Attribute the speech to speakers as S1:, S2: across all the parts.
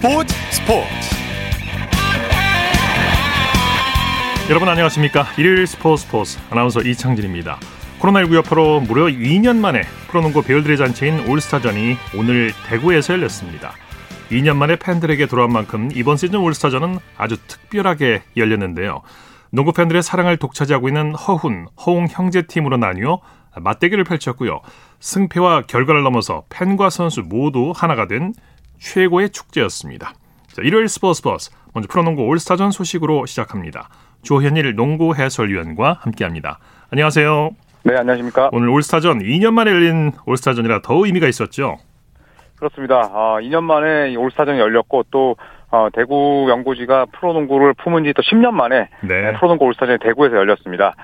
S1: 스포츠 스포츠.
S2: 여러분 안녕하십니까? 일요일 스포츠 스포츠. 아나운서 이창진입니다. 코로나19 여파로 무려 2년 만에 프로농구 배열들의 잔치인 올스타전이 오늘 대구에서 열렸습니다. 2년 만에 팬들에게 돌아온 만큼 이번 시즌 올스타전은 아주 특별하게 열렸는데요. 농구 팬들의 사랑을 독차지하고 있는 허훈, 허웅 형제 팀으로 나뉘어 맞대결을 펼쳤고요. 승패와 결과를 넘어서 팬과 선수 모두 하나가 된 최고의 축제였습니다. 자, 일요일 스포츠 버스 먼저 프로농구 올스타전 소식으로 시작합니다. 조현일 농구 해설위원과 함께합니다. 안녕하세요.
S3: 네, 안녕하십니까.
S2: 오늘 올스타전 2년 만에 열린 올스타전이라 더 의미가 있었죠.
S3: 그렇습니다. 어, 2년 만에 올스타전이 열렸고 또 어, 대구 연고지가 프로농구를 품은 지 또 10년 만에
S2: 네.
S3: 프로농구 올스타전이 대구에서 열렸습니다.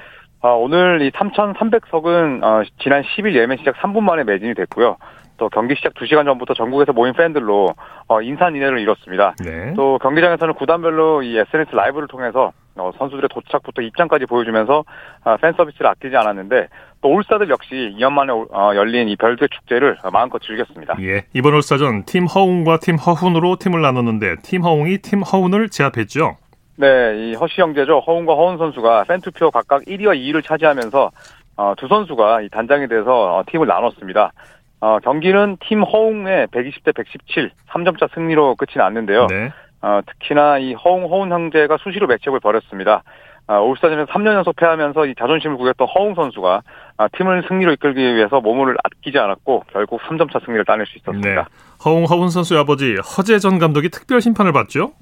S3: 어, 오늘 이 3,300석은 어, 지난 10일 예매 시작 3분 만에 매진이 됐고요. 또 경기 시작 2시간 전부터 전국에서 모인 팬들로 어, 인산인해를 이뤘습니다.
S2: 네.
S3: 또 경기장에서는 구단별로 이 SNS 라이브를 통해서 어, 선수들의 도착부터 입장까지 보여주면서 아, 팬 서비스를 아끼지 않았는데 또 올스타들 역시 2년 만에 어, 열린 이 별들의 축제를 마음껏 즐겼습니다.
S2: 예, 이번 올스타전 팀 허웅과 팀 허훈으로 팀을 나눴는데 팀 허웅이 팀 허훈을 제압했죠.
S3: 네, 이 허시 형제죠. 허훈과 허훈 선수가 팬 투표 각각 1위와 2위를 차지하면서 어, 두 선수가 이 단장이 돼서 어, 팀을 나눴습니다. 어, 경기는 팀 허웅의 120대 117 3점차 승리로 끝이 났는데요.
S2: 네.
S3: 어, 특히나 이 허웅 허훈 형제가 수시로 매치업을 벌였습니다. 어, 올스타전에서 3년 연속 패하면서 이 자존심을 구겼던 허웅 선수가 아, 팀을 승리로 이끌기 위해서 몸을 아끼지 않았고 결국 3점차 승리를 따낼 수
S2: 네.
S3: 있었습니다.
S2: 허웅 허훈 선수의 아버지 허재 전 감독이 특별 심판을 봤죠.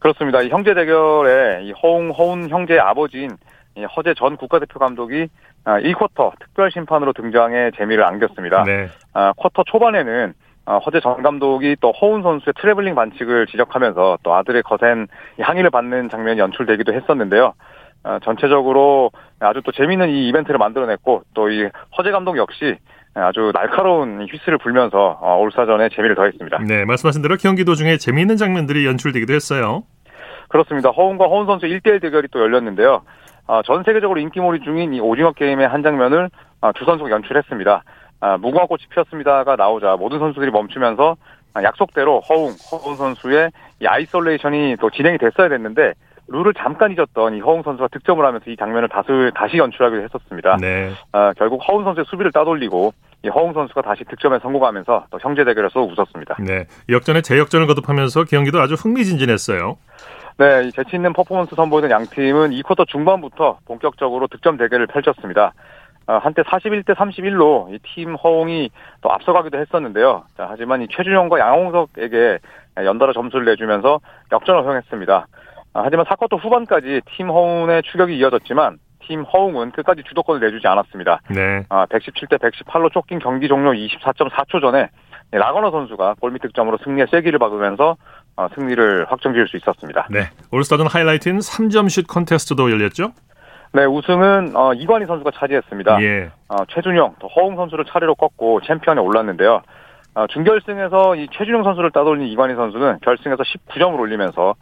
S3: 그렇습니다. 이 형제 대결에 이 허웅 허훈 형제의 아버지인 이 허재 전 국가대표 감독이 아, 1쿼터 특별 심판으로 등장해 재미를 안겼습니다.
S2: 네.
S3: 아, 쿼터 초반에는 어, 허재 전 감독이 또 허훈 선수의 트래블링 반칙을 지적하면서 또 아들의 거센 이 항의를 받는 장면이 연출되기도 했었는데요. 어, 전체적으로 아주 또 재미있는 이 이벤트를 만들어냈고 또 이 허재 감독 역시 아주 날카로운 휘슬을 불면서 어, 올스타전에 재미를 더했습니다.
S2: 네, 말씀하신 대로 경기 도중에 재미있는 장면들이 연출되기도 했어요.
S3: 그렇습니다. 허웅과 허훈 선수 1대1 대결이 또 열렸는데요. 아, 전 세계적으로 인기몰이 중인 이 오징어 게임의 한 장면을 아, 두 선수가 연출했습니다. 아, 무궁화 꽃이 피었습니다가 나오자 모든 선수들이 멈추면서 아, 약속대로 허웅, 허웅 선수의 이 isolation이 또 진행이 됐어야 됐는데 룰을 잠깐 잊었던 이 허웅 선수가 득점을 하면서 이 장면을 다수, 다시 연출하기도 했었습니다.
S2: 네.
S3: 아, 결국 허웅 선수의 수비를 따돌리고 이 허웅 선수가 다시 득점에 성공하면서 또 형제 대결에서 웃었습니다.
S2: 네. 역전에 재역전을 거듭하면서 경기도 아주 흥미진진했어요.
S3: 네, 이 재치 있는 퍼포먼스 선보이던 양 팀은 2쿼터 중반부터 본격적으로 득점 대결을 펼쳤습니다. 어, 한때 41대 31로 이 팀 허웅이 또 앞서가기도 했었는데요. 자, 하지만 이 최준영과 양홍석에게 연달아 점수를 내주면서 역전을 허용했습니다. 아, 하지만 4쿼터 후반까지 팀 허웅의 추격이 이어졌지만 팀 허웅은 끝까지 주도권을 내주지 않았습니다.
S2: 네.
S3: 아, 117대 118로 쫓긴 경기 종료 24.4초 전에 라거너 선수가 골밑 득점으로 승리의 쐐기를 박으면서 어, 승리를 확정지을 수 있었습니다.
S2: 네. 올스타전 하이라이트인 3점슛 컨테스트도 열렸죠?
S3: 네, 우승은 어, 이관희 선수가 차지했습니다.
S2: 예.
S3: 어, 최준영, 또 허웅 선수를 차례로 꺾고 챔피언에 올랐는데요. 어, 준결승에서 이 최준영 선수를 따돌린 이관희 선수는 결승에서 19점을 올리면서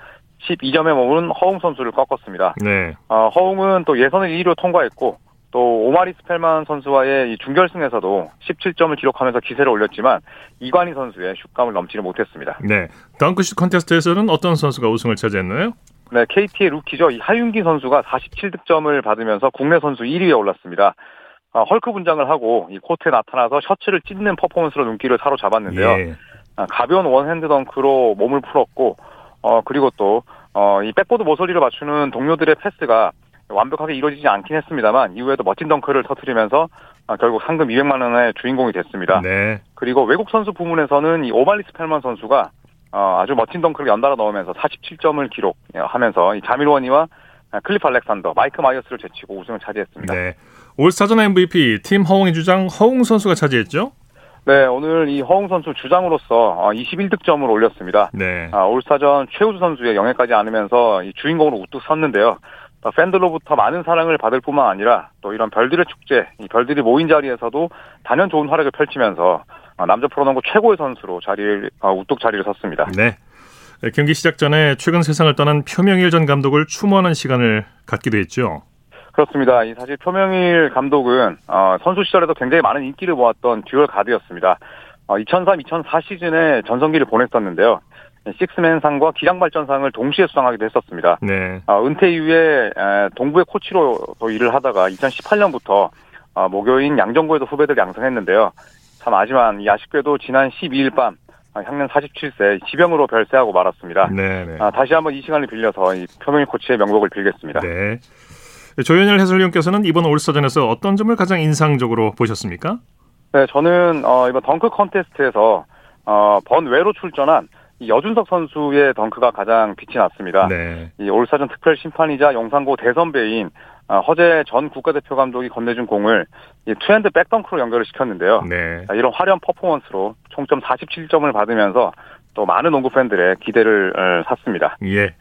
S3: 12점에 머무른 허웅 선수를 꺾었습니다.
S2: 네.
S3: 어, 허웅은 또 예선을 1위로 통과했고 또 오마리 스펠만 선수와의 이 준결승에서도 17점을 기록하면서 기세를 올렸지만 이관희 선수의 슛감을 넘지는 못했습니다.
S2: 네. 덩크슛 컨테스트에서는 어떤 선수가 우승을 차지했나요?
S3: 네, KT의 루키죠. 이 하윤기 선수가 47득점을 받으면서 국내 선수 1위에 올랐습니다. 아, 헐크 분장을 하고 이 코트에 나타나서 셔츠를 찢는 퍼포먼스로 눈길을 사로잡았는데요.
S2: 예.
S3: 아, 가벼운 원핸드 덩크로 몸을 풀었고, 어, 그리고 또, 어, 이 백보드 모서리를 맞추는 동료들의 패스가 완벽하게 이루어지지 않긴 했습니다만, 이후에도 멋진 덩크를 터뜨리면서 아, 결국 상금 200만 원의 주인공이 됐습니다.
S2: 네.
S3: 그리고 외국 선수 부문에서는 이 오마리 스펠맨 선수가 어, 아주 멋진 덩크를 연달아 넣으면서 47점을 기록하면서 이 자밀 워니와 클리프 알렉산더, 마이크 마이어스를 제치고 우승을 차지했습니다.
S2: 네. 올스타전 MVP 팀 허웅의 주장 허웅 선수가 차지했죠?
S3: 네, 오늘 이 허웅 선수 주장으로서 21득점을 올렸습니다.
S2: 네.
S3: 아, 올스타전 최우수 선수의 영예까지 안으면서 이 주인공으로 우뚝 섰는데요. 어, 팬들로부터 많은 사랑을 받을 뿐만 아니라 또 이런 별들의 축제, 이 별들이 모인 자리에서도 단연 좋은 활약을 펼치면서 어, 남자 프로농구 최고의 선수로 자리를 어, 우뚝 자리를 섰습니다.
S2: 네. 경기 시작 전에 최근 세상을 떠난 표명일 전 감독을 추모하는 시간을 갖기도 했죠.
S3: 그렇습니다. 이 사실 표명일 감독은 어, 선수 시절에도 굉장히 많은 인기를 모았던 듀얼 가드였습니다. 어, 2003-2004 시즌에 전성기를 보냈었는데요. 식스맨상과 기량발전상을 동시에 수상하기도 했었습니다.
S2: 네.
S3: 어, 은퇴 이후에 에, 동부의 코치로 또 일을 하다가 2018년부터 어, 모교인 양정구에도 후배들 양성했는데요. 참 하지만 이 아쉽게도 지난 12일 밤 어, 향년 47세 지병으로 별세하고 말았습니다.
S2: 네, 네.
S3: 아, 다시 한번 이 시간을 빌려서 이 표명일 코치의 명복을 빌겠습니다.
S2: 네. 조현일 해설위원께서는 이번 올스타전에서 어떤 점을 가장 인상적으로 보셨습니까?
S3: 네, 저는 어, 이번 덩크 컨테스트에서 어, 번외로 출전한 이 여준석 선수의 덩크가 가장 빛이 났습니다.
S2: 네.
S3: 이 올스타전 특별 심판이자 용산고 대선배인 어, 허재 전 국가대표 감독이 건네준 공을 이 투핸드 백덩크로 연결을 시켰는데요.
S2: 네.
S3: 자, 이런 화려한 퍼포먼스로 총점 47점을 받으면서 또 많은 농구 팬들의 기대를 어, 샀습니다.
S2: 예.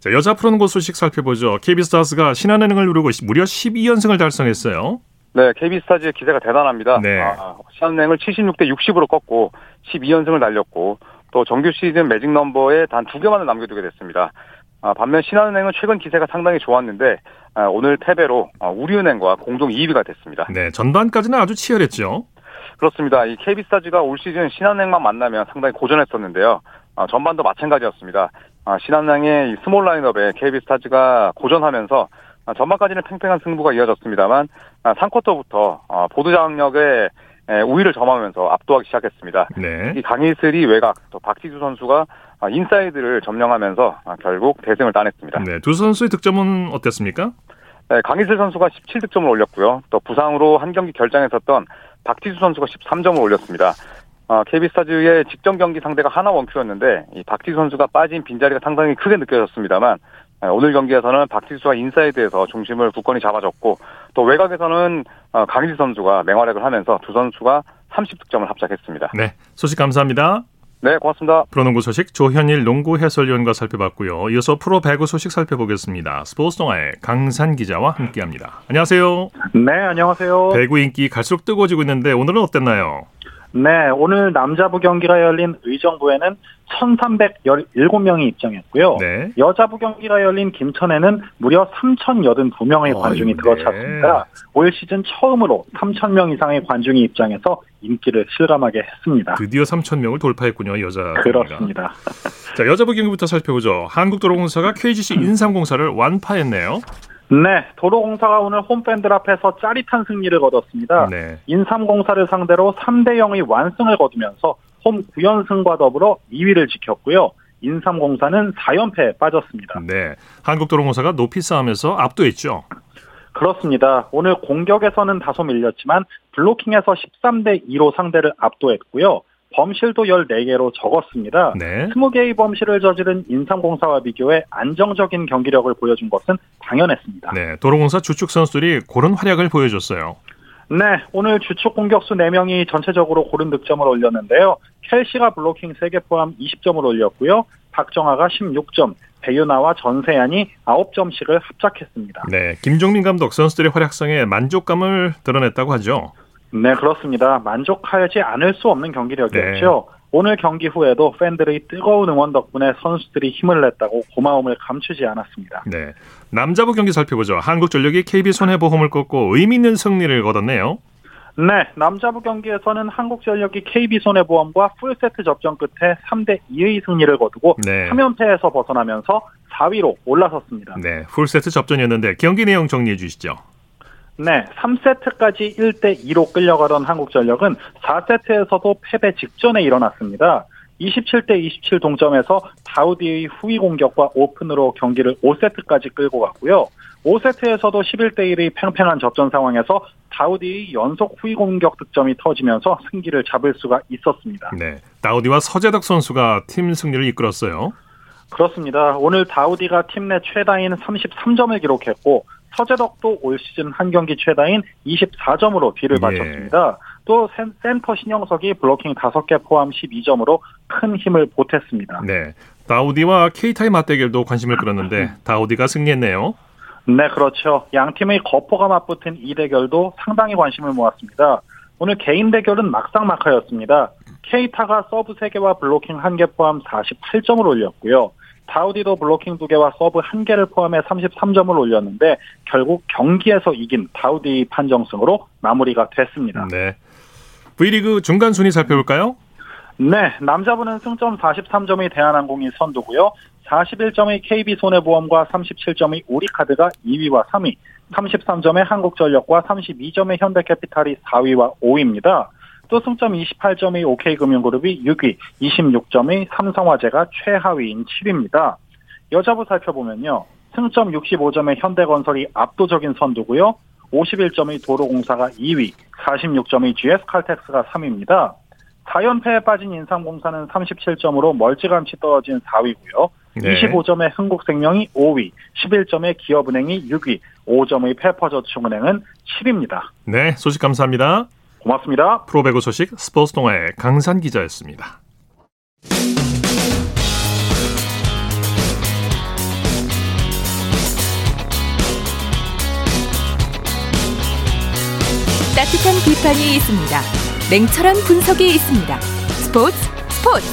S2: 자, 여자 프로농구 소식 살펴보죠. KB스타즈가 신한은행을 누르고 무려 12연승을 달성했어요.
S3: 네, KB스타즈의 기세가 대단합니다.
S2: 네.
S3: 아, 신한은행을 76대 60으로 꺾고 12연승을 달렸고 또 정규 시즌 매직 넘버에 단 두 개만을 남겨두게 됐습니다. 아, 반면 신한은행은 최근 기세가 상당히 좋았는데 아, 오늘 패배로 아, 우리은행과 공동 2위가 됐습니다.
S2: 네, 전반까지는 아주 치열했죠.
S3: 그렇습니다. 이 KB스타즈가 올 시즌 신한은행만 만나면 상당히 고전했었는데요. 아, 전반도 마찬가지였습니다. 아, 신한은행의 이 스몰 라인업에 KB스타즈가 고전하면서 아, 전반까지는 팽팽한 승부가 이어졌습니다만 아, 3쿼터부터 아, 보드 장악력에 에, 우위를 점하면서 압도하기 시작했습니다.
S2: 네.
S3: 이 강이슬이 외곽, 또 박지수 선수가 아, 인사이드를 점령하면서 아, 결국 대승을 따냈습니다.
S2: 네, 두 선수의 득점은 어땠습니까?
S3: 네, 강이슬 선수가 17득점을 올렸고요. 또 부상으로 한 경기 결장했었던 박지수 선수가 13점을 올렸습니다. 어, KB스타즈의 직전 경기 상대가 하나 원큐였는데 이 박지수 선수가 빠진 빈자리가 상당히 크게 느껴졌습니다만 에, 오늘 경기에서는 박지수가 인사이드에서 중심을 굳건히 잡아줬고 또 외곽에서는 어, 강이슬 선수가 맹활약을 하면서 두 선수가 30득점을 합작했습니다.
S2: 네, 소식 감사합니다.
S3: 네, 고맙습니다.
S2: 프로농구 소식 조현일 농구 해설위원과 살펴봤고요. 이어서 프로 배구 소식 살펴보겠습니다. 스포츠 동아의 강산 기자와 함께합니다. 안녕하세요.
S1: 네, 안녕하세요.
S2: 배구 인기 갈수록 뜨거워지고 있는데 오늘은 어땠나요?
S1: 네, 오늘 남자부 경기가 열린 의정부에는 1,317명이 입장했고요.
S2: 네.
S1: 여자부 경기가 열린 김천에는 무려 3,082명의 관중이
S2: 어, 네.
S1: 들어찼습니다. 올 시즌 처음으로 3,000명 이상의 관중이 입장해서 인기를 실감하게 했습니다.
S2: 드디어 3천 명을 돌파했군요. 여자.
S1: 그렇습니다.
S2: 자, 여자부 경기부터 살펴보죠. 한국도로공사가 KGC 인삼공사를 완파했네요.
S1: 네, 도로공사가 오늘 홈팬들 앞에서 짜릿한 승리를 거뒀습니다.
S2: 네.
S1: 인삼공사를 상대로 3대 0의 완승을 거두면서 홈 9연승과 더불어 2위를 지켰고요. 인삼공사는 4연패에 빠졌습니다.
S2: 네. 한국도로공사가 높이 싸움에서 압도했죠.
S1: 그렇습니다. 오늘 공격에서는 다소 밀렸지만 블로킹에서 13대 2로 상대를 압도했고요. 범실도 14개로 적었습니다.
S2: 네.
S1: 20개의 범실을 저지른 인삼공사와 비교해 안정적인 경기력을 보여준 것은 당연했습니다.
S2: 네. 도로공사 주축 선수들이 고른 활약을 보여줬어요.
S1: 네, 오늘 주축 공격수 4명이 전체적으로 고른 득점을 올렸는데요. 켈시가 블로킹 3개 포함 20점을 올렸고요. 박정아가 16점, 배유나와 전세ян이 9점씩을 합작했습니다.
S2: 네. 김종민 감독 선수들의 활약상에 만족감을 드러냈다고 하죠.
S1: 네, 그렇습니다. 만족하지 않을 수 없는 경기력이었죠. 오늘 경기 후에도 팬들의 뜨거운 응원 덕분에 선수들이 힘을 냈다고 고마움을 감추지 않았습니다.
S2: 네. 남자부 경기 살펴보죠. 한국전력이 KB 손해보험을 꺾고 의미 있는 승리를 거뒀네요.
S1: 네, 남자부 경기에서는 한국전력이 KB손해보험과 풀세트 접전 끝에 3대 2의 승리를 거두고
S2: 네.
S1: 3연패에서 벗어나면서 4위로 올라섰습니다.
S2: 네. 풀세트 접전이었는데 경기 내용 정리해 주시죠.
S1: 네, 3세트까지 1대 2로 끌려가던 한국전력은 4세트에서도 패배 직전에 일어났습니다. 27대 27 동점에서 다우디의 후위 공격과 오픈으로 경기를 5세트까지 끌고 갔고요. 5세트에서도 11대 1의 팽팽한 접전 상황에서 다우디의 연속 후위 공격 득점이 터지면서 승기를 잡을 수가 있었습니다.
S2: 네. 다우디와 서재덕 선수가 팀 승리를 이끌었어요.
S1: 그렇습니다. 오늘 다우디가 팀 내 최다인 33점을 기록했고 서재덕도 올 시즌 한 경기 최다인 24점으로 뒤를
S2: 예.
S1: 바쳤습니다. 또 센- 센터 신영석이 블로킹 5개 포함 12점으로 큰 힘을 보탰습니다.
S2: 네. 다우디와 케이타의 맞대결도 관심을 끌었는데 다우디가 승리했네요.
S1: 네, 그렇죠. 양 팀의 거포가 맞붙은 이 대결도 상당히 관심을 모았습니다. 오늘 개인 대결은 막상막하였습니다. 케이타가 서브 3개와 블로킹 1개 포함 48점을 올렸고요. 다우디도 블로킹 2개와 서브 1개를 포함해 33점을 올렸는데 결국 경기에서 이긴 다우디 판정승으로 마무리가 됐습니다.
S2: 네. V리그 중간 순위 살펴볼까요?
S1: 네, 남자분은 승점 43점의 대한항공이 선두고요. 41점의 KB손해보험과 37점의 우리카드가 2위와 3위, 33점의 한국전력과 32점의 현대캐피탈이 4위와 5위입니다. 또 승점 28점의 OK금융그룹이 6위, 26점의 삼성화재가 최하위인 7위입니다. 여자부 살펴보면요. 승점 65점의 현대건설이 압도적인 선두고요. 51점의 도로공사가 2위, 46점의 GS칼텍스가 3위입니다. 4연패에 빠진 인삼공사는 37점으로 멀찌감치 떨어진 4위고요. 네. 25점의 흥국생명이 5위, 11점의 기업은행이 6위, 5점의 페퍼저축은행은 7위입니다.
S2: 네, 소식 감사합니다.
S1: 고맙습니다.
S2: 프로배구 소식 스포츠 동아의 강산 기자였습니다.
S4: 따뜻한 비판이 있습니다. 냉철한 분석이 있습니다. 스포츠 스포츠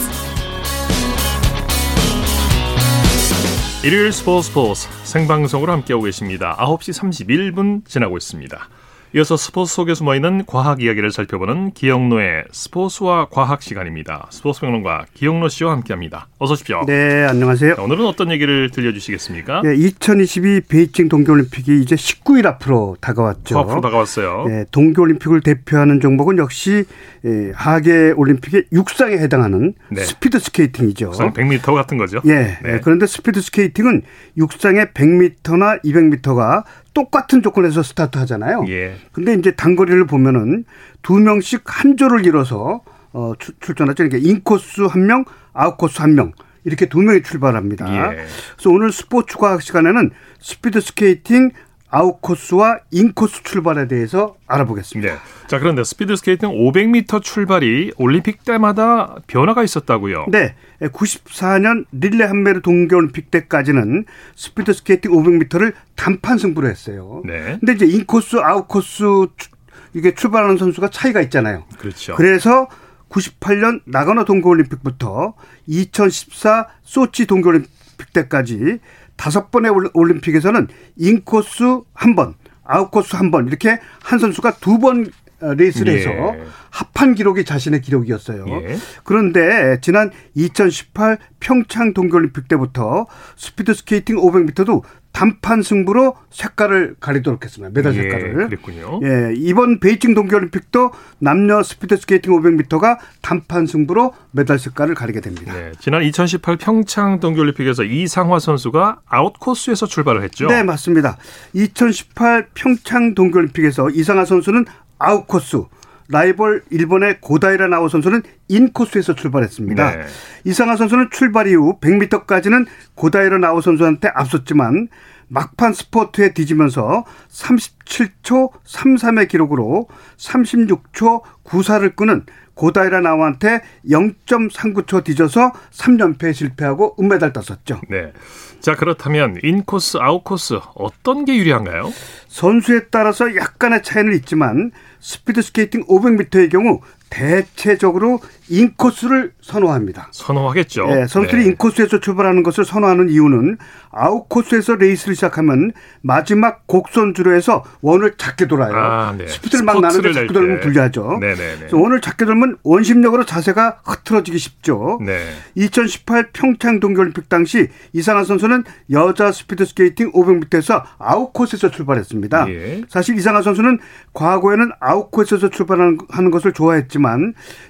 S2: 일요일 스포츠 스포츠 생방송으로 함께하고 계십니다. 9시 31분 지나고 있습니다. 이어서 스포츠 속에 숨어있는 과학 이야기를 살펴보는 기영노의 스포츠와 과학 시간입니다. 스포츠 평론가 기영노 씨와 함께합니다. 어서 오십시오.
S5: 네, 안녕하세요.
S2: 오늘은 어떤 얘기를 들려주시겠습니까?
S5: 네, 2022 베이징 동계올림픽이 이제 19일 앞으로 다가왔죠.
S2: 앞으로 다가왔어요.
S5: 네, 동계올림픽을 대표하는 종목은 역시 예, 하계 올림픽의 육상에 해당하는 네. 스피드 스케이팅이죠.
S2: 육상 100m 같은 거죠.
S5: 예. 네. 그런데 스피드 스케이팅은 육상의 100m나 200m가 똑같은 조건에서 스타트 하잖아요. 예. 근데 이제 단거리를 보면은 두 명씩 한 조를 이뤄서 어, 출전하죠. 그러니까 인코스 한 명, 아웃코스 한 명. 이렇게 두 명이 출발합니다. 예. 그래서 오늘 스포츠 과학 시간에는 스피드 스케이팅 아웃코스와 인코스 출발에 대해서 알아보겠습니다. 네.
S2: 자, 그런데 스피드 스케이팅 500m 출발이 올림픽 때마다 변화가 있었다고요?
S5: 네. 94년 릴레함메르 동계 올림픽 때까지는 스피드 스케이팅 500m를 단판 승부로 했어요. 네. 근데 이제 인코스, 아웃코스 이게 출발하는 선수가 차이가 있잖아요.
S2: 그렇죠.
S5: 그래서 98년 나가노 동계 올림픽부터 2014 소치 동계 올림픽 때까지 다섯 번의 올림픽에서는 인코스 한 번, 아웃코스 한 번 이렇게 한 선수가 두 번 레이스를 해서 예. 합한 기록이 자신의 기록이었어요. 예. 그런데 지난 2018 평창 동계올림픽 때부터 스피드 스케이팅 500m도 단판 승부로 색깔을 가리도록 했습니다. 메달 예, 색깔을.
S2: 예, 그랬군요.
S5: 예, 이번 베이징 동계올림픽도 남녀 스피드 스케이팅 500m가 단판 승부로 메달 색깔을 가리게 됩니다. 네,
S2: 지난 2018 평창 동계올림픽에서 이상화 선수가 아웃 코스에서 출발을 했죠.
S5: 네, 맞습니다. 2018 평창 동계올림픽에서 이상화 선수는 아웃코스, 라이벌 일본의 고다이라 나오 선수는 인코스에서 출발했습니다. 네. 이상화 선수는 출발 이후 100m까지는 고다이라 나오 선수한테 앞섰지만 막판 스퍼트에 뒤지면서 37초 33의 기록으로 36초 94를 끊은 고다이라 나오한테 0.39초 뒤져서 3연패에 실패하고 은메달 땄었죠.
S2: 네. 자, 그렇다면 인코스, 아웃코스 어떤 게 유리한가요?
S5: 선수에 따라서 약간의 차이는 있지만 스피드 스케이팅 500m의 경우 대체적으로 인코스를 선호합니다.
S2: 선호하겠죠.
S5: 네, 선수들이 네. 인코스에서 출발하는 것을 선호하는 이유는 아웃코스에서 레이스를 시작하면 마지막 곡선주로 해서 원을 작게 돌아요. 아, 네. 스피드를 막 내는데 작게 돌면 불리하죠. 네, 네, 네. 원을 작게 돌면 원심력으로 자세가 흐트러지기 쉽죠. 네. 2018 평창 동계올림픽 당시 이상화 선수는 여자 스피드 스케이팅 500m에서 아웃코스에서 출발했습니다. 예. 사실 이상화 선수는 과거에는 아웃코스에서 출발하는 것을 좋아했지만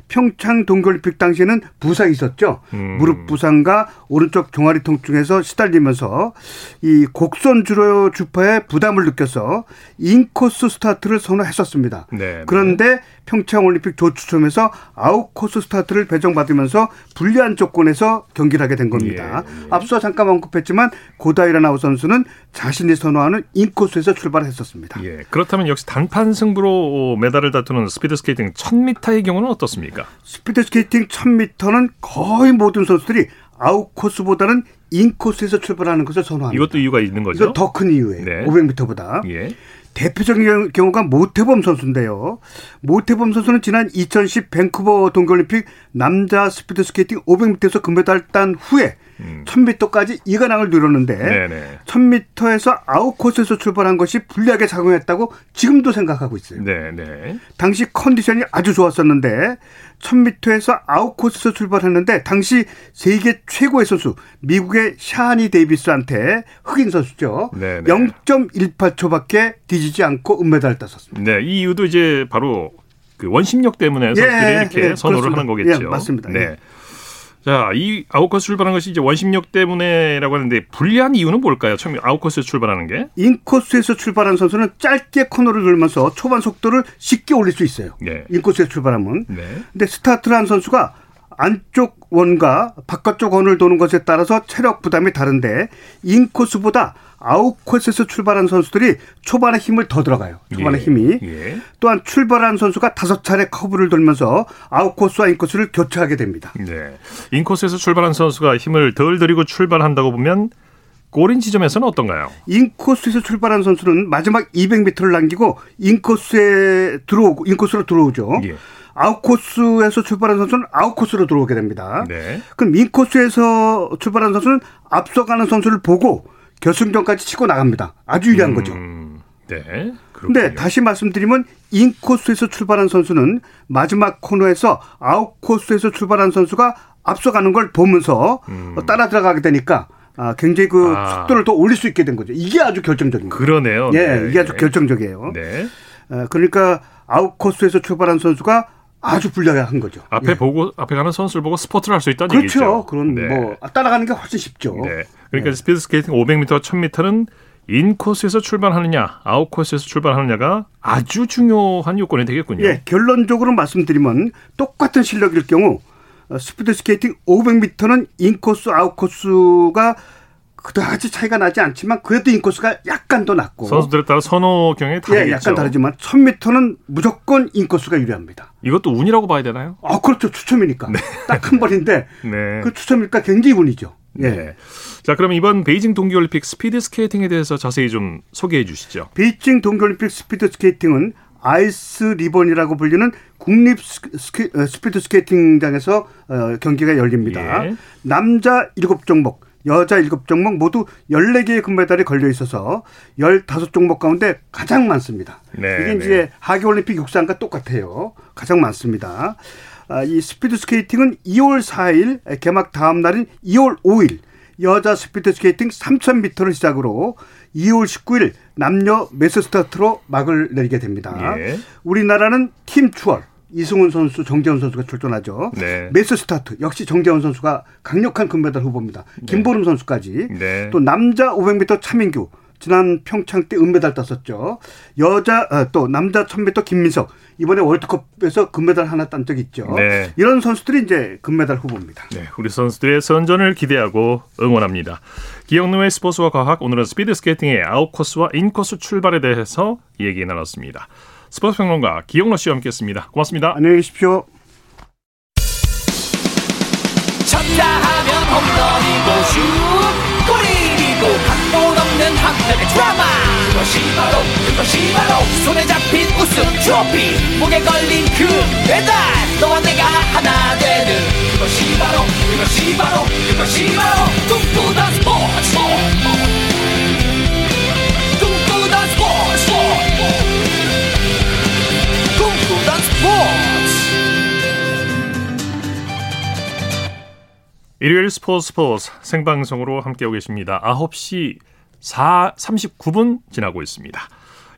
S5: 평창 동계올림픽 당시에는 부상이 있었죠. 음. 무릎 부상과 오른쪽 종아리 통증에서 시달리면서 이 곡선 주로 주파에 부담을 느껴서 인코스 스타트를 선호했었습니다. 네, 네. 그런데 평창 올림픽 조추첨에서 아웃코스 스타트를 배정받으면서 불리한 조건에서 경기를 하게 된 겁니다. 예, 예. 앞서 잠깐 언급했지만 고다이라 나오 선수는 자신이 선호하는 인코스에서 출발했었습니다.
S2: 예. 그렇다면 역시 단판 승부로 메달을 다투는 스피드 스케이팅 1000m 의 경우는 어떻습니까?
S5: 스피드 스케이팅 1000m는 거의 모든 선수들이 아웃코스보다는 인코스에서 출발하는 것을 선호합니다.
S2: 이것도 이유가 있는 거죠?
S5: 이거 더 큰 이유예요. 네. 500m보다. 예. 대표적인 경우가 모태범 선수인데요. 모태범 선수는 지난 2010 밴쿠버 동계올림픽 남자 스피드 스케이팅 500m에서 금메달 딴 후에 음. 1000m까지 이관왕을 노렸는데 네네. 1000m에서 아웃 코스에서 출발한 것이 불리하게 작용했다고 지금도 생각하고 있어요. 네네. 당시 컨디션이 아주 좋았었는데 1000m에서 아웃 코스에서 출발했는데 당시 세계 최고의 선수 미국의 샤니 데이비스한테 흑인 선수죠. 네네. 0.18초밖에 뒤지지 않고 은메달을 땄었습니다.
S2: 네, 이 이유도 이제 바로 그 원심력 때문에 선수들이 예, 이렇게 예, 선호를 그렇습니다. 하는 거겠죠.
S5: 예, 맞습니다. 네.
S2: 예. 자, 이 아웃코스 출발한 것이 이제 원심력 때문에라고 하는데 불리한 이유는 뭘까요? 처음 아웃코스에서 출발하는 게?
S5: 인코스에서 출발한 선수는 짧게 코너를 돌면서 초반 속도를 쉽게 올릴 수 있어요. 네. 인코스에서 출발하면. 네. 근데 스타트를 한 선수가 안쪽 원과 바깥쪽 원을 도는 것에 따라서 체력 부담이 다른데 인코스보다 아웃코스에서 출발한 선수들이 초반에 힘을 더 들어가요. 초반에 예. 힘이. 예. 또한 출발한 선수가 다섯 차례 커브를 돌면서 아웃코스와 인코스를 교체하게 됩니다.
S2: 네. 인코스에서 출발한 선수가 힘을 덜 들이고 출발한다고 보면 골인 지점에서는 어떤가요?
S5: 인코스에서 출발한 선수는 마지막 200m를 남기고 인코스에 들어오고 인코스로 들어오죠. 예. 아웃코스에서 출발한 선수는 아웃코스로 들어오게 됩니다. 네. 그럼 인코스에서 출발한 선수는 앞서가는 선수를 보고 결승전까지 치고 나갑니다. 아주 유리한 음, 거죠. 네. 그런데 다시 말씀드리면 인코스에서 출발한 선수는 마지막 코너에서 아웃코스에서 출발한 선수가 앞서가는 걸 보면서 음. 따라 들어가게 되니까 아, 굉장히 그 아. 속도를 더 올릴 수 있게 된 거죠. 이게 아주 결정적인
S2: 거예요. 그러네요.
S5: 예, 네. 이게 아주 결정적이에요. 네. 아, 그러니까 아웃코스에서 출발한 선수가 아주 불리하게 한 거죠.
S2: 앞에 예. 보고 앞에 가는 선수를 보고 스퍼트를 할 수 있다는
S5: 그렇죠.
S2: 얘기죠.
S5: 그런 네. 뭐 따라가는 게 훨씬 쉽죠. 네.
S2: 그러니까 네. 스피드 스케이팅 500m, 1000m는 인 코스에서 출발하느냐, 아웃 코스에서 출발하느냐가 아주 중요한 요건이 되겠군요.
S5: 예, 결론적으로 말씀드리면 똑같은 실력일 경우 어, 스피드 스케이팅 500m는 인 코스, 아웃 코스가 그다지 차이가 나지 않지만 그래도 인코스가 약간 더 낫고
S2: 선수들에 따라 선호 경향이 다르겠죠.
S5: 예, 약간 다르지만 1000m는 무조건 인코스가 유리합니다.
S2: 이것도 운이라고 봐야 되나요?
S5: 아, 그렇죠. 추첨이니까. 네. 딱 한 번인데 네. 그 추첨이니까 굉장히 운이죠. 예. 네.
S2: 자, 그럼 이번 베이징 동계올림픽 스피드 스케이팅에 대해서 자세히 좀 소개해 주시죠.
S5: 베이징 동계올림픽 스피드 스케이팅은 아이스 리본이라고 불리는 국립 어, 스피드 스케이팅장에서 어, 경기가 열립니다. 예. 남자 7종목, 여자 7종목 모두 14개의 금메달이 걸려 있어서 15종목 가운데 가장 많습니다. 네, 이게 이제 네. 하계 올림픽 육상과 똑같아요. 가장 많습니다. 아, 이 스피드 스케이팅은 2월 4일 개막 다음 날인 2월 5일 여자 스피드 스케이팅 3000m를 시작으로 2월 19일 남녀 매스 스타트로 막을 내리게 됩니다. 예. 우리나라는 팀 추월 이승훈 선수, 정재원 선수가 출전하죠. 네. 매스 스타트 역시 정재원 선수가 강력한 금메달 후보입니다. 네. 김보름 네. 선수까지 네. 또 남자 500m 차민규 지난 평창 때 은메달 땄었죠. 여자 아, 또 남자 1000m 김민석 이번에 월드컵에서 금메달 하나 딴 적 있죠. 네. 이런 선수들이 이제 금메달 후보입니다.
S2: 네, 우리 선수들의 선전을 기대하고 응원합니다. 기영노의 스포츠와 과학 오늘은 스피드 스케이팅의 아웃 코스와 인 코스 출발에 대해서 얘기 나눴습니다. 스포츠 평론가 기영노 씨와 함께했습니다. 고맙습니다.
S5: 안녕히 계십시오.
S6: 쳤다 하면 홈런이고 슛 골이고 각본 없는 한편의 드라마 그것이 바로 그것이 바로 손에 잡힌 우승 트로피 목에 걸린 그 배달 너와 내가 하나 되는 그것이 바로 그것이 바로 그것이 바로 꿈꾸던 스포츠
S2: 일요일 스포츠 스포츠 생방송으로 함께하고 계십니다. 9시 4, 39분 지나고 있습니다.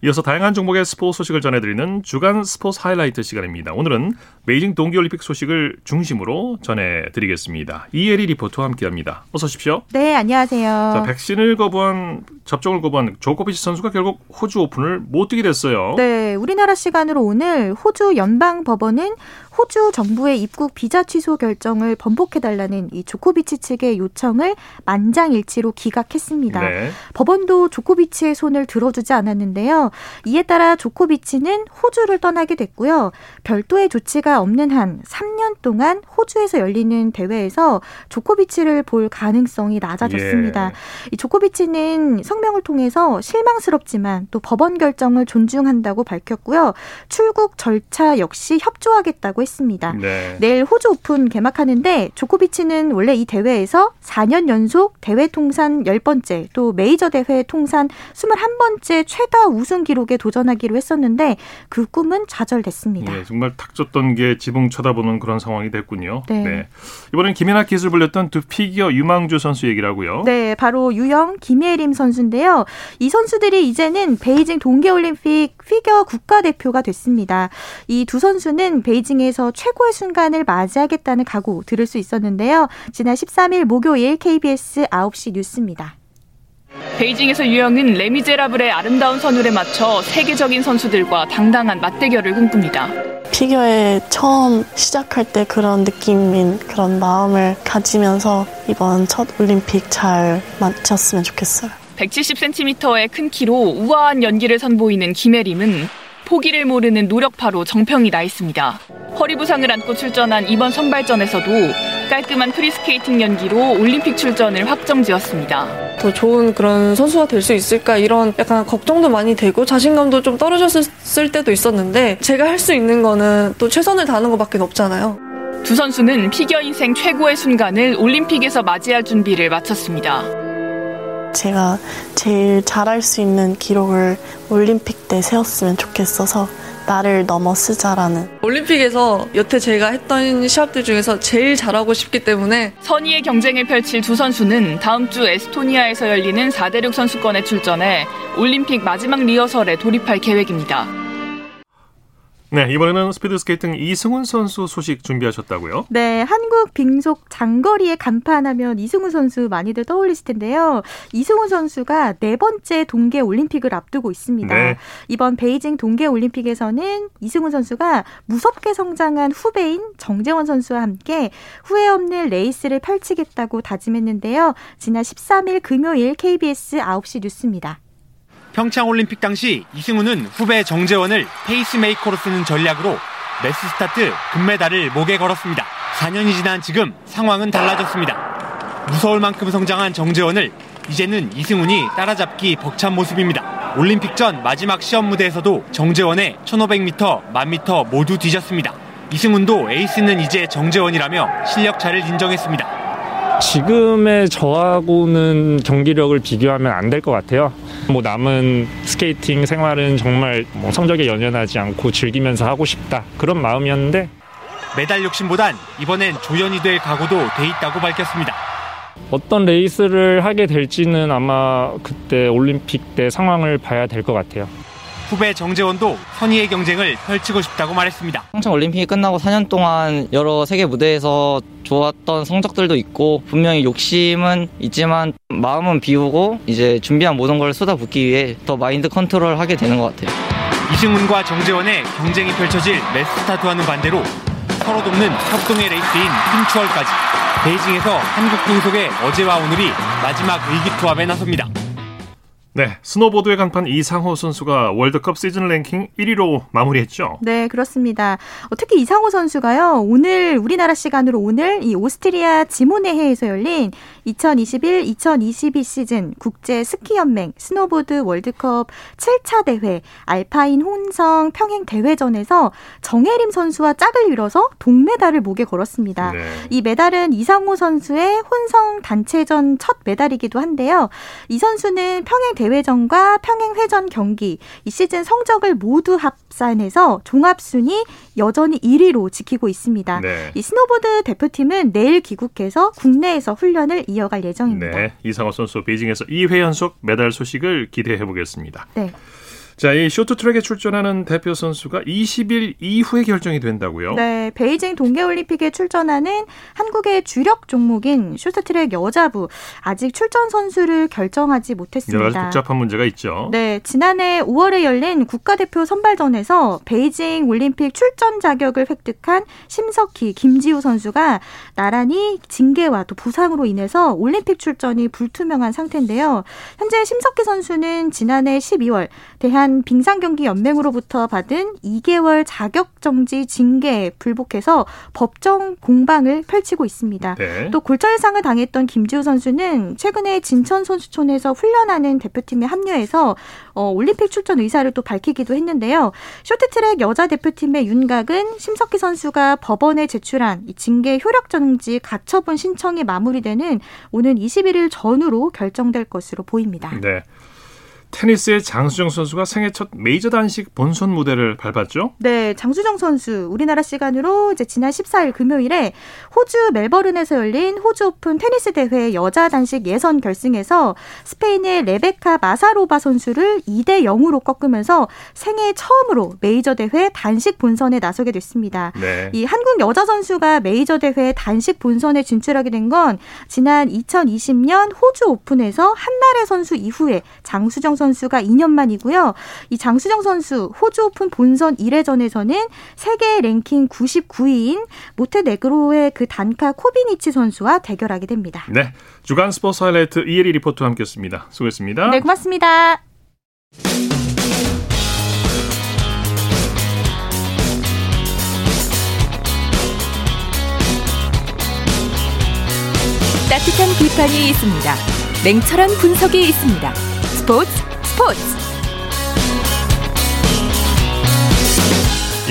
S2: 이어서 다양한 종목의 스포츠 소식을 전해드리는 주간 스포츠 하이라이트 시간입니다. 오늘은 베이징 동계올림픽 소식을 중심으로 전해드리겠습니다. 이혜리 리포터와 함께합니다. 어서 오십시오.
S7: 네, 안녕하세요.
S2: 자, 백신을 거부한 접종을 거부한 조코비치 선수가 결국 호주 오픈을 못 뛰게 됐어요.
S7: 네, 우리나라 시간으로 오늘 호주 연방 법원은 호주 정부의 입국 비자 취소 결정을 번복해 달라는 이 조코비치 측의 요청을 만장일치로 기각했습니다. 네. 법원도 조코비치의 손을 들어주지 않았는데요. 이에 따라 조코비치는 호주를 떠나게 됐고요. 별도의 조치가 없는 한 3년 동안 호주에서 열리는 대회에서 조코비치를 볼 가능성이 낮아졌습니다. 예. 이 조코비치는 성명을 통해서 실망스럽지만 또 법원 결정을 존중한다고 밝혔고요. 출국 절차 역시 협조하겠다고 했습니다. 네. 내일 호주 오픈 개막하는데 조코비치는 원래 이 대회에서 4년 연속 대회 통산 10번째 또 메이저 대회 통산 21번째 최다 우승 기록에 도전하기로 했었는데 그 꿈은 좌절됐습니다.
S2: 네, 정말 탁 줬던 게 지붕 쳐다보는 그런 상황이 됐군요. 네. 네. 이번엔 김연아 기술 불렸던 두 피겨 유망주 선수 얘기를 하고요.
S7: 네, 바로 유영, 김예림 선수 인데요. 이 선수들이 이제는 베이징 동계올림픽 피겨 국가대표가 됐습니다. 이 두 선수는 베이징에서 최고의 순간을 맞이하겠다는 각오 들을 수 있었는데요. 지난 13일 목요일 KBS 9시 뉴스입니다.
S8: 베이징에서 유영은 레미제라블의 아름다운 선율에 맞춰 세계적인 선수들과 당당한 맞대결을 꿈꿉니다.
S9: 피겨에 처음 시작할 때 그런 느낌인 그런 마음을 가지면서 이번 첫 올림픽 잘 마쳤으면 좋겠어요.
S8: 170cm의 큰 키로 우아한 연기를 선보이는 김예림은 포기를 모르는 노력파로 정평이 나 있습니다. 허리 부상을 안고 출전한 이번 선발전에서도 깔끔한 프리스케이팅 연기로 올림픽 출전을 확정지었습니다.
S10: 더 좋은 그런 선수가 될 수 있을까 이런 약간 걱정도 많이 되고 자신감도 좀 떨어졌을 때도 있었는데 제가 할 수 있는 거는 또 최선을 다하는 것밖에 없잖아요.
S8: 두 선수는 피겨 인생 최고의 순간을 올림픽에서 맞이할 준비를 마쳤습니다.
S9: 제가 제일 잘할 수 있는 기록을 올림픽 때 세웠으면 좋겠어서 나를 넘어서자라는
S10: 올림픽에서 여태 제가 했던 시합들 중에서 제일 잘하고 싶기 때문에
S8: 선의의 경쟁을 펼칠 두 선수는 다음 주 에스토니아에서 열리는 4대륙 선수권에 출전해 올림픽 마지막 리허설에 돌입할 계획입니다.
S2: 네, 이번에는 스피드 스케이팅 이승훈 선수 소식 준비하셨다고요?
S7: 네, 한국 빙속 장거리의 간판 하면 이승훈 선수 많이들 떠올리실 텐데요. 이승훈 선수가 네 번째 동계 올림픽을 앞두고 있습니다. 네. 이번 베이징 동계 올림픽에서는 이승훈 선수가 무섭게 성장한 후배인 정재원 선수와 함께 후회 없는 레이스를 펼치겠다고 다짐했는데요. 지난 13일 금요일 KBS 9시 뉴스입니다.
S11: 평창올림픽 당시 이승훈은 후배 정재원을 페이스메이커로 쓰는 전략으로 매스 스타트 금메달을 목에 걸었습니다. 4년이 지난 지금 상황은 달라졌습니다. 무서울 만큼 성장한 정재원을 이제는 이승훈이 따라잡기 벅찬 모습입니다. 올림픽 전 마지막 시험 무대에서도 정재원의 1500m, 1000m 모두 뒤졌습니다. 이승훈도 에이스는 이제 정재원이라며 실력 차를 인정했습니다.
S12: 지금의 저하고는 경기력을 비교하면 안 될 것 같아요. 뭐 남은 스케이팅 생활은 정말 뭐 성적에 연연하지 않고 즐기면서 하고 싶다 그런 마음이었는데
S11: 메달 욕심보단 이번엔 조연이 될 각오도 돼 있다고 밝혔습니다.
S12: 어떤 레이스를 하게 될지는 아마 그때 올림픽 때 상황을 봐야 될 것 같아요.
S11: 후배 정재원도 선의의 경쟁을 펼치고 싶다고 말했습니다.
S13: 평창 올림픽이 끝나고 4년 동안 여러 세계 무대에서 좋았던 성적들도 있고 분명히 욕심은 있지만 마음은 비우고 이제 준비한 모든 걸 쏟아붓기 위해 더 마인드 컨트롤 하게 되는 것 같아요.
S11: 이승훈과 정재원의 경쟁이 펼쳐질 매스스타트와는 반대로 서로 돕는 협동의 레이스인 팀추월까지 베이징에서 한국 빙속의 어제와 오늘이 마지막 의기투합에 나섭니다.
S2: 네, 스노보드의 간판 이상호 선수가 월드컵 시즌 랭킹 1위로 마무리했죠.
S7: 네, 그렇습니다. 어, 특히 이상호 선수가요. 오늘 우리나라 시간으로 오늘 이 오스트리아 지몬회에에서 열린 2021-2022 시즌 국제 스키 연맹 스노보드 월드컵 7차 대회 알파인 혼성 평행 대회전에서 정해림 선수와 짝을 이뤄서 동메달을 목에 걸었습니다. 네. 이 메달은 이상호 선수의 혼성 단체전 첫 메달이기도 한데요. 이 선수는 평행 대 회전과 평행회전 경기 이 시즌 성적을 모두 합산해서 종합순위 여전히 1위로 지키고 있습니다. 네. 이 스노보드 대표팀은 내일 귀국해서 국내에서 훈련을 이어갈 예정입니다.
S2: 네, 이상호 선수 베이징에서 2회 연속 메달 소식을 기대해 보겠습니다. 네. 자, 이 쇼트트랙에 출전하는 대표 선수가 20일 이후에 결정이 된다고요?
S7: 네, 베이징 동계올림픽에 출전하는 한국의 주력 종목인 쇼트트랙 여자부 아직 출전 선수를 결정하지 못했습니다.
S2: 여러 가지 복잡한 문제가 있죠.
S7: 네, 지난해 5월에 열린 국가대표 선발전에서 베이징 올림픽 출전 자격을 획득한 심석희, 김지우 선수가 나란히 징계와 또 부상으로 인해서 올림픽 출전이 불투명한 상태인데요. 현재 심석희 선수는 지난해 12월 대한 빙상경기연맹으로부터 받은 2개월 자격정지 징계에 불복해서 법정 공방을 펼치고 있습니다. 네. 또 골절상을 당했던 김지우 선수는 최근에 진천 선수촌에서 훈련하는 대표팀에 합류해서 어, 올림픽 출전 의사를 또 밝히기도 했는데요. 쇼트트랙 여자 대표팀의 윤곽은 심석희 선수가 법원에 제출한 이 징계 효력 정지 가처분 신청이 마무리되는 오는 21일 전후로 결정될 것으로 보입니다.
S2: 네. 테니스의 장수정 선수가 생애 첫 메이저 단식 본선 무대를 밟았죠?
S7: 네, 장수정 선수 우리나라 시간으로 이제 지난 14일 금요일에 호주 멜버른에서 열린 호주 오픈 테니스 대회 여자 단식 예선 결승에서 스페인의 레베카 마사로바 선수를 2대 0으로 꺾으면서 생애 처음으로 메이저 대회 단식 본선에 나서게 됐습니다. 네. 이 한국 여자 선수가 메이저 대회 단식 본선에 진출하게 된 건 지난 2020년 호주 오픈에서 한나래 선수 이후에 장수정 선수 가 2년 만이고요. 이 장수정 선수 호주 오픈 본선 1회전에서는 세계 랭킹 99위인 몬테네그로의 그 단카 코비니치 선수와 대결하게 됩니다.
S2: 네. 주간 스포츠 하이라이트 이혜리 리포터와 함께했습니다. 수고했습니다.
S7: 네, 고맙습니다.
S4: 따뜻한 비판이 있습니다. 냉철한 분석이 있습니다. 스포츠 스포츠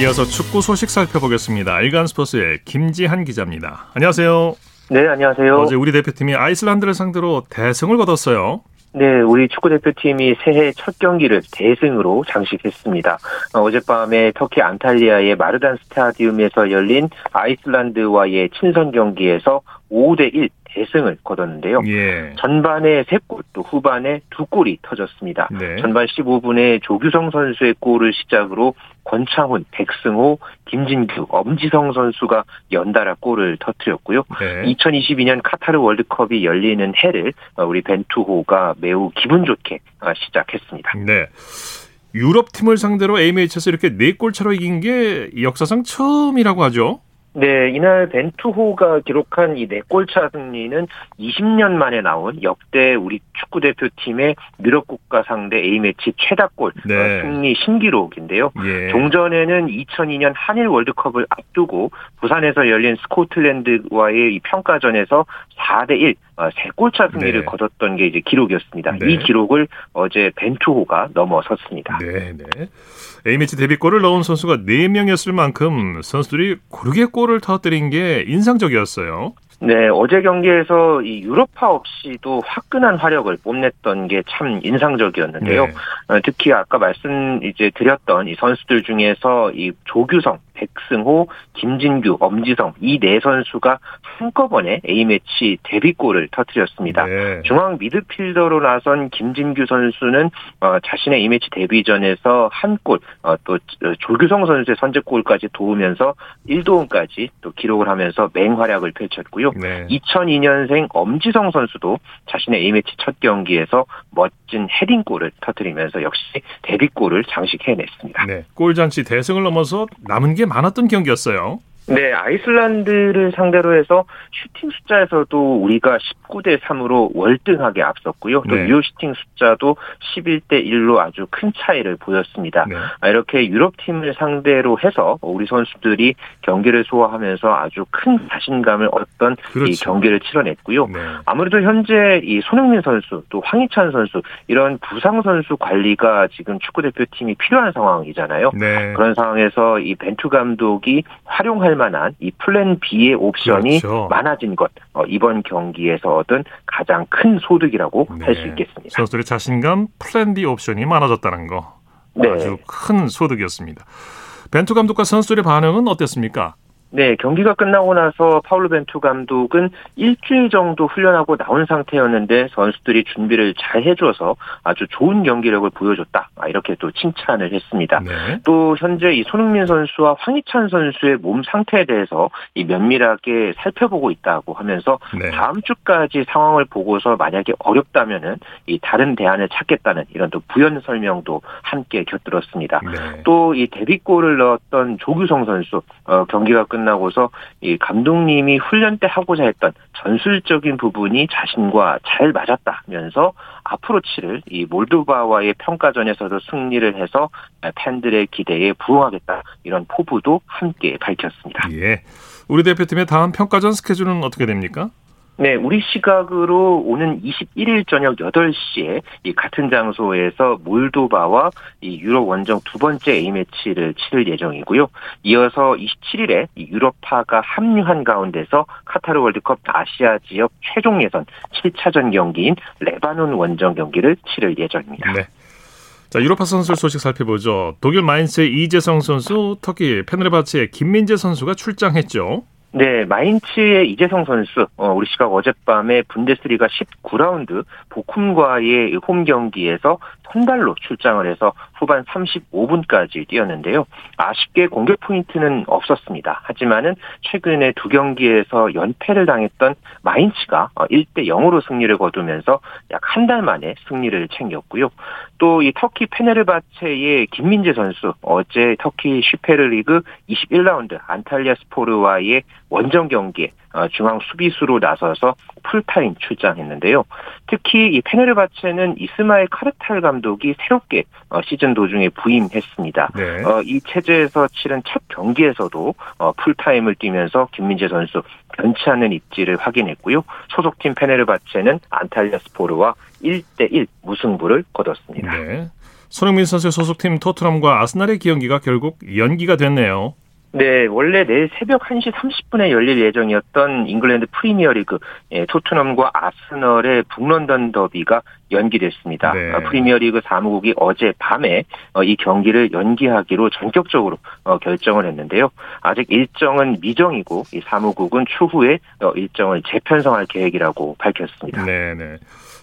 S2: 이어서 축구 소식 살펴보겠습니다. 일간 스포츠의 김지한 기자입니다. 안녕하세요.
S14: 네, 안녕하세요.
S2: 어제 우리 대표팀이 아이슬란드를 상대로 대승을 거뒀어요.
S14: 네, 우리 축구 대표팀이 새해 첫 경기를 대승으로 장식했습니다. 어, 젯밤에 터키 안탈리아의 마르단 스타디움에서 열린 아이슬란드와의 친선 경기에서 5대 1 대승을 거뒀는데요. 예. 전반에 3골, 또 후반에 2골이 터졌습니다. 네. 전반 15분에 조규성 선수의 골을 시작으로 권창훈, 백승호, 김진규, 엄지성 선수가 연달아 골을 터뜨렸고요. 네. 2022년 카타르 월드컵이 열리는 해를 우리 벤투호가 매우 기분 좋게 시작했습니다.
S2: 네. 유럽 팀을 상대로 A매치에서 이렇게 4골 차로 이긴 게 역사상 처음이라고 하죠.
S14: 네, 이날 벤투호가 기록한 이 4골차 승리는 20년 만에 나온 역대 우리 축구 대표팀의 유럽 국가 상대 A매치 최다골 네. 어, 승리 신기록인데요. 예. 종전에는 2002년 한일 월드컵을 앞두고 부산에서 열린 스코틀랜드와의 이 평가전에서 4대 1 3골차 어, 승리를 네. 거뒀던 게 이제 기록이었습니다. 네. 이 기록을 어제 벤투호가 넘어섰습니다.
S2: 네, 네. A매치 데뷔골을 넣은 선수가 4명이었을 만큼 선수들이 고르게 골을 터뜨린 게 인상적이었어요.
S14: 네, 어제 경기에서 이 유럽파 없이도 화끈한 화력을 뽐냈던 게 참 인상적이었는데요. 네. 어, 특히 아까 말씀 이제 드렸던 이 선수들 중에서 이 조규성, 백승호, 김진규, 엄지성 이 네 선수가 한꺼번에 A매치 데뷔골을 터뜨렸습니다. 네. 중앙 미드필더로 나선 김진규 선수는 어, 자신의 A매치 데뷔전에서 한 골, 어, 또 조규성 선수의 선제골까지 도우면서 1도움까지 또 기록을 하면서 맹활약을 펼쳤고요. 네. 2002년생 엄지성 선수도 자신의 A매치 첫 경기에서 멋진 헤딩골을 터뜨리면서 역시 데뷔골을 장식해냈습니다.
S2: 네. 골잔치 대승을 넘어서 남은 게 많았던 경기였어요.
S14: 네, 아이슬란드를 상대로 해서 슈팅 숫자에서도 우리가 19대 3으로 월등하게 앞섰고요. 또 네. 유효 슈팅 숫자도 11대 1로 아주 큰 차이를 보였습니다. 네. 아, 이렇게 유럽 팀을 상대로 해서 우리 선수들이 경기를 소화하면서 아주 큰 자신감을 얻던 그렇죠. 이 경기를 치러냈고요. 네. 아무래도 현재 이 손흥민 선수 또 황희찬 선수 이런 부상 선수 관리가 지금 축구 대표팀이 필요한 상황이잖아요. 네. 그런 상황에서 이 벤투 감독이 활용할 할 만한 이 플랜 B의 옵션이 그렇죠. 많아진 것 어, 이번 경기에서 얻은 가장 큰 소득이라고 네. 할수 있겠습니다.
S2: 선수들의 자신감 플랜 B 옵션이 많아졌다는 거 네. 아주 큰 소득이었습니다. 벤투 감독과 선수들의 반응은 어땠습니까?
S14: 네, 경기가 끝나고 나서 파울로 벤투 감독은 일주일 정도 훈련하고 나온 상태였는데 선수들이 준비를 잘 해줘서 아주 좋은 경기력을 보여줬다. 아, 이렇게 또 칭찬을 했습니다. 네. 또 현재 이 손흥민 선수와 황희찬 선수의 몸 상태에 대해서 이 면밀하게 살펴보고 있다고 하면서 네. 다음 주까지 상황을 보고서 만약에 어렵다면은 이 다른 대안을 찾겠다는 이런 또 부연 설명도 함께 곁들었습니다. 네. 또이 데뷔골을 넣었던 조규성 선수 어, 경기가 끝 끝나고서 이 감독님이 훈련 때 하고자 했던 전술적인 부분이 자신과 잘 맞았다면서 앞으로 치를 이 몰도바와의 평가전에서도 승리를 해서 팬들의 기대에 부응하겠다 이런 포부도 함께 밝혔습니다.
S2: 예. 우리 대표팀의 다음 평가전 스케줄은 어떻게 됩니까?
S14: 네, 우리 시각으로 오는 21일 저녁 8시에 이 같은 장소에서 몰도바와 이 유럽 원정 두 번째 A매치를 치를 예정이고요. 이어서 27일에 유럽파가 합류한 가운데서 카타르 월드컵 아시아 지역 최종 예선 7차전 경기인 레바논 원정 경기를 치를 예정입니다. 네.
S2: 자, 유로파 선수 소식 살펴보죠. 독일 마인츠의 이재성 선수, 터키 페네르바치의 김민재 선수가 출장했죠.
S14: 네, 마인츠의 이재성 선수, 어, 우리 시각 어젯밤에 분데스리가 19라운드 보쿰과의 홈 경기에서 선발로 출장을 해서 후반 35분까지 뛰었는데요. 아쉽게 공격 포인트는 없었습니다. 하지만은 최근에 두 경기에서 연패를 당했던 마인츠가 1대 어, 0으로 승리를 거두면서 약 한 달 만에 승리를 챙겼고요. 또 이 터키 페네르바체의 김민재 선수 어제 터키 슈페르리그 21라운드 안탈리아 스포르와의 원정 경기에 어, 중앙 수비수로 나서서 풀타임 출장했는데요. 특히 이 페네르바체는 이스마엘 카르탈 감독이 새롭게 어, 시즌 도중에 부임했습니다. 네. 어, 이 체제에서 치른 첫 경기에서도 풀타임을 뛰면서 김민재 선수 변치 않는 입지를 확인했고요. 소속팀 페네르바체는 안탈리아 스포르와 1대1 무승부를 거뒀습니다. 네.
S2: 손흥민 선수의 소속팀 토트넘과 아스날의 경기가 결국 연기가 됐네요.
S14: 네, 원래 내일 새벽 1시 30분에 열릴 예정이었던 잉글랜드 프리미어리그 예, 토트넘과 아스널의 북런던 더비가 연기됐습니다. 네. 어, 프리미어리그 사무국이 어제 밤에 어, 이 경기를 연기하기로 전격적으로 어, 결정을 했는데요. 아직 일정은 미정이고 이 사무국은 추후에 일정을 재편성할 계획이라고 밝혔습니다.
S2: 네, 네.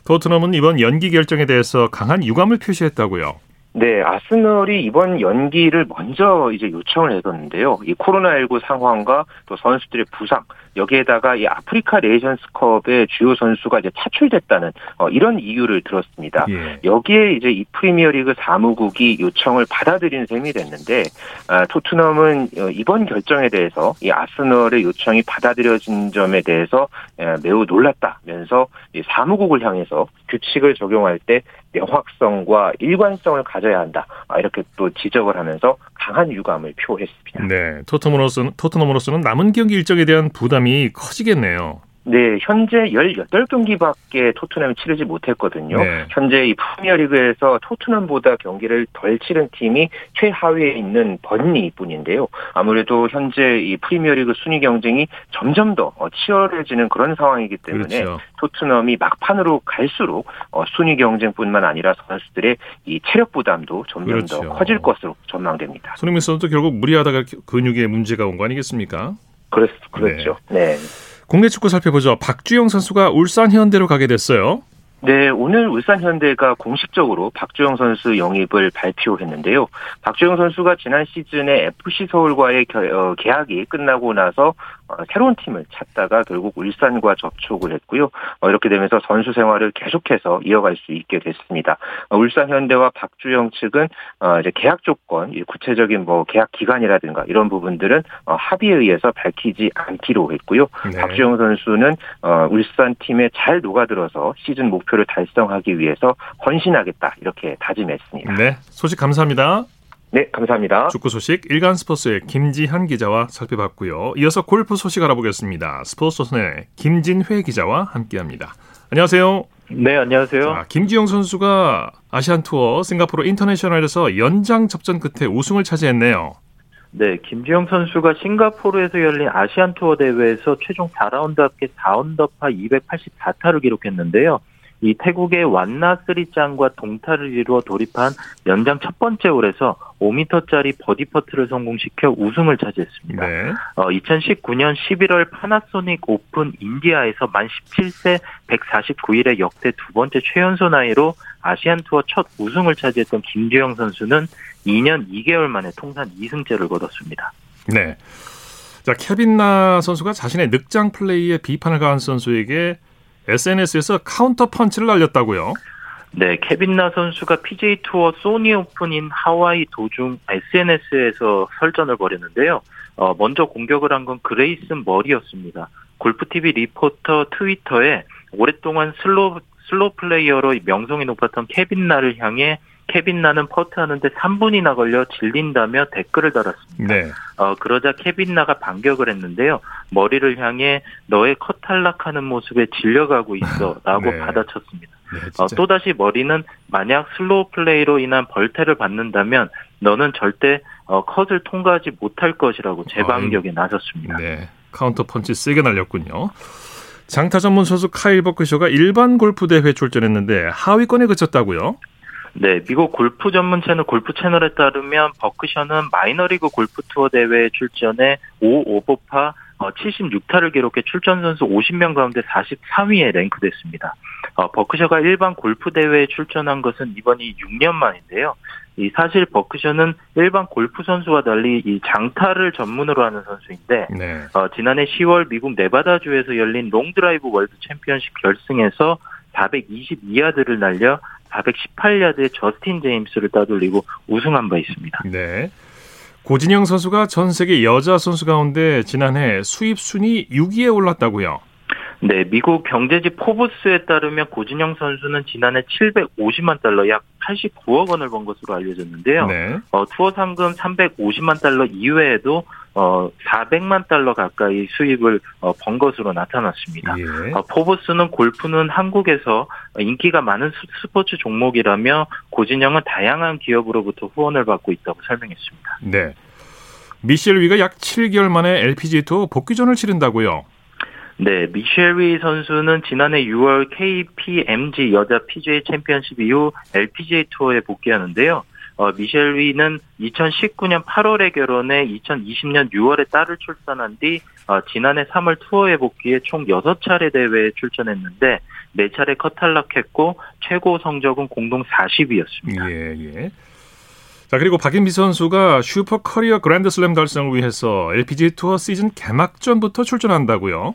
S2: 토트넘은 이번 연기 결정에 대해서 강한 유감을 표시했다고요.
S14: 네, 아스널이 이번 연기를 먼저 이제 요청을 해뒀는데요. 이 코로나19 상황과 또 선수들의 부상, 여기에다가 이 아프리카 레이션스컵의 주요 선수가 이제 차출됐다는 어, 이런 이유를 들었습니다. 예. 여기에 이제 이 프리미어리그 사무국이 요청을 받아들인 셈이 됐는데 아, 토트넘은 어, 이번 결정에 대해서 이 아스널의 요청이 받아들여진 점에 대해서 에, 매우 놀랐다면서 이 사무국을 향해서 규칙을 적용할 때 명확성과 일관성을 가져야 한다. 아, 이렇게 또 지적을 하면서 강한 유감을 표했습니다.
S2: 네, 토트넘으로서는 토트넘으로서는 남은 경기 일정에 대한 부담이 커지겠네요.
S14: 네, 현재 18경기밖에 토트넘이 치르지 못했거든요. 네. 현재 이 프리미어리그에서 토트넘보다 경기를 덜 치른 팀이 최하위에 있는 번니뿐인데요. 아무래도 현재 이 프리미어리그 순위 경쟁이 점점 더 어, 치열해지는 그런 상황이기 때문에 그렇죠. 토트넘이 막판으로 갈수록 어, 순위 경쟁뿐만 아니라 선수들의 이 체력 부담도 점점 그렇죠. 더 커질 것으로 전망됩니다.
S2: 손흥민 선수도 결국 무리하다가 근육에 문제가 온 거 아니겠습니까?
S14: 그렇, 그렇죠. 네. 네.
S2: 국내 축구 살펴보죠. 박주영 선수가 울산 현대로 가게 됐어요.
S14: 네, 오늘 울산 현대가 공식적으로 박주영 선수 영입을 발표했는데요. 박주영 선수가 지난 시즌에 FC 서울과의 어, 계약이 끝나고 나서 어, 새로운 팀을 찾다가 결국 울산과 접촉을 했고요. 어, 이렇게 되면서 선수 생활을 계속해서 이어갈 수 있게 됐습니다. 울산 현대와 박주영 측은 이제 계약 조건, 구체적인 뭐 계약 기간이라든가 이런 부분들은 합의에 의해서 밝히지 않기로 했고요. 네. 박주영 선수는 울산 팀에 잘 녹아들어서 시즌 목표 목표를 달성하기 위해서 헌신하겠다 이렇게 다짐했습니다.
S2: 네, 소식 감사합니다.
S14: 네, 감사합니다.
S2: 축구 소식 일간 스포츠의 김지한 기자와 살펴봤고요. 이어서 골프 소식 알아보겠습니다. 스포츠소의 김진회 기자와 함께합니다. 안녕하세요.
S15: 네, 안녕하세요. 자,
S2: 김지영 선수가 아시안 투어 싱가포르 인터내셔널에서 연장 접전 끝에 우승을 차지했네요.
S15: 네, 김지영 선수가 싱가포르에서 열린 아시안 투어 대회에서 최종 4라운드 합계 4언더파 284타를 기록했는데요. 이 태국의 완나스리짱과 동타를 이루어 돌입한 연장 첫 번째 홀에서 5m짜리 버디 퍼트를 성공시켜 우승을 차지했습니다. 네. 어, 2019년 11월 파나소닉 오픈 인디아에서 만 17세 149일의 역대 두 번째 최연소 나이로 아시안 투어 첫 우승을 차지했던 김주형 선수는 2년 2개월 만에 통산 2승째를 거뒀습니다.
S2: 네. 자, 케빈 나 선수가 자신의 늑장 플레이에 비판을 가한 선수에게 SNS에서 카운터 펀치를 날렸다고요?
S15: 네, 케빈 나 선수가 PGA 투어 소니 오픈 인 하와이 도중 SNS에서 설전을 벌였는데요. 어, 먼저 공격을 한 건 그레이슨 머리였습니다. 골프TV 리포터 트위터에 오랫동안 슬로, 슬로 플레이어로 명성이 높았던 케빈 나를 향해 케빈 나는 퍼트하는데 3분이나 걸려 질린다며 댓글을 달았습니다. 네. 어, 그러자 케빈 나가 반격을 했는데요. 머리를 향해 너의 컷 탈락하는 모습에 질려가고 있어라고 네. 받아쳤습니다. 네, 어, 또다시 머리는 만약 슬로우 플레이로 인한 벌타를 받는다면 너는 절대 어, 컷을 통과하지 못할 것이라고 재반격에 나섰습니다. 네.
S2: 카운터 펀치 세게 날렸군요. 장타 전문 선수 카일 버크셔가 일반 골프 대회 출전했는데 하위권에 그쳤다고요?
S15: 네, 미국 골프 전문 채널 골프 채널에 따르면 버크셔는 마이너리그 골프 투어 대회에 출전해 5 오버파 76타를 기록해 출전 선수 50명 가운데 44위에 랭크됐습니다. 어, 버크셔가 일반 골프 대회에 출전한 것은 이번이 6년 만인데요. 이 사실 버크셔는 일반 골프 선수와 달리 이 장타를 전문으로 하는 선수인데 네. 어, 지난해 10월 미국 네바다주에서 열린 롱드라이브 월드 챔피언십 결승에서 422야드를 날려 418야드의 저스틴 제임스를 따돌리고 우승한 바 있습니다.
S2: 네. 고진영 선수가 전 세계 여자 선수 가운데 지난해 수입 순위 6위에 올랐다고요.
S15: 네, 미국 경제지 포브스에 따르면 고진영 선수는 지난해 750만 달러 약 89억 원을 번 것으로 알려졌는데요. 네. 어, 투어 상금 350만 달러 이외에도 어, 400만 달러 가까이 수입을 어, 번 것으로 나타났습니다. 예. 어, 포브스는 골프는 한국에서 인기가 많은 스포츠 종목이라며 고진영은 다양한 기업으로부터 후원을 받고 있다고 설명했습니다.
S2: 네. 미셸 위가 약 7개월 만에 LPG 투어 복귀전을 치른다고요?
S15: 네, 미셸 위 선수는 지난해 6월 KPMG 여자 PGA 챔피언십 이후 LPGA 투어에 복귀하는데요. 어, 미셸 위는 2019년 8월에 결혼해 2020년 6월에 딸을 출산한 뒤 어, 지난해 3월 투어에 복귀해 총 6차례 대회에 출전했는데 4차례 컷 탈락했고 최고 성적은 공동 40위였습니다.
S2: 예, 예. 자, 그리고 박인비 선수가 슈퍼 커리어 그랜드슬램 달성을 위해서 LPGA 투어 시즌 개막전부터 출전한다고요?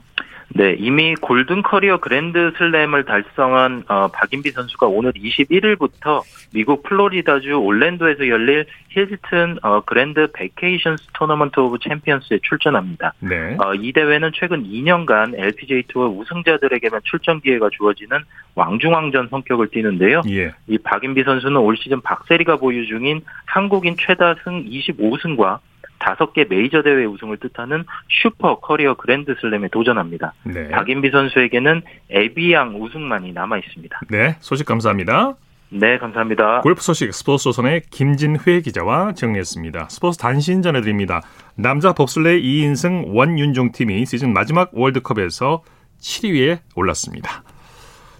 S15: 네, 이미 골든 커리어 그랜드 슬램을 달성한 어, 박인비 선수가 오늘 21일부터 미국 플로리다주 올랜도에서 열릴 힐튼 어, 그랜드 베케이션스 토너먼트 오브 챔피언스에 출전합니다. 네. 어, 이 대회는 최근 2년간 LPGA 투어 우승자들에게만 출전 기회가 주어지는 왕중왕전 성격을 띠는데요. 예. 이 박인비 선수는 올 시즌 박세리가 보유 중인 한국인 최다 승 25승과 다섯 개 메이저 대회 우승을 뜻하는 슈퍼 커리어 그랜드 슬램에 도전합니다. 네. 박인비 선수에게는 에비앙 우승만이 남아 있습니다.
S2: 네, 소식 감사합니다.
S15: 네, 감사합니다.
S2: 골프 소식 스포츠 조선의 김진회 기자와 정리했습니다. 스포츠 단신 전해드립니다. 남자 봅슬레이 2인승 원윤종 팀이 시즌 마지막 월드컵에서 7위에 올랐습니다.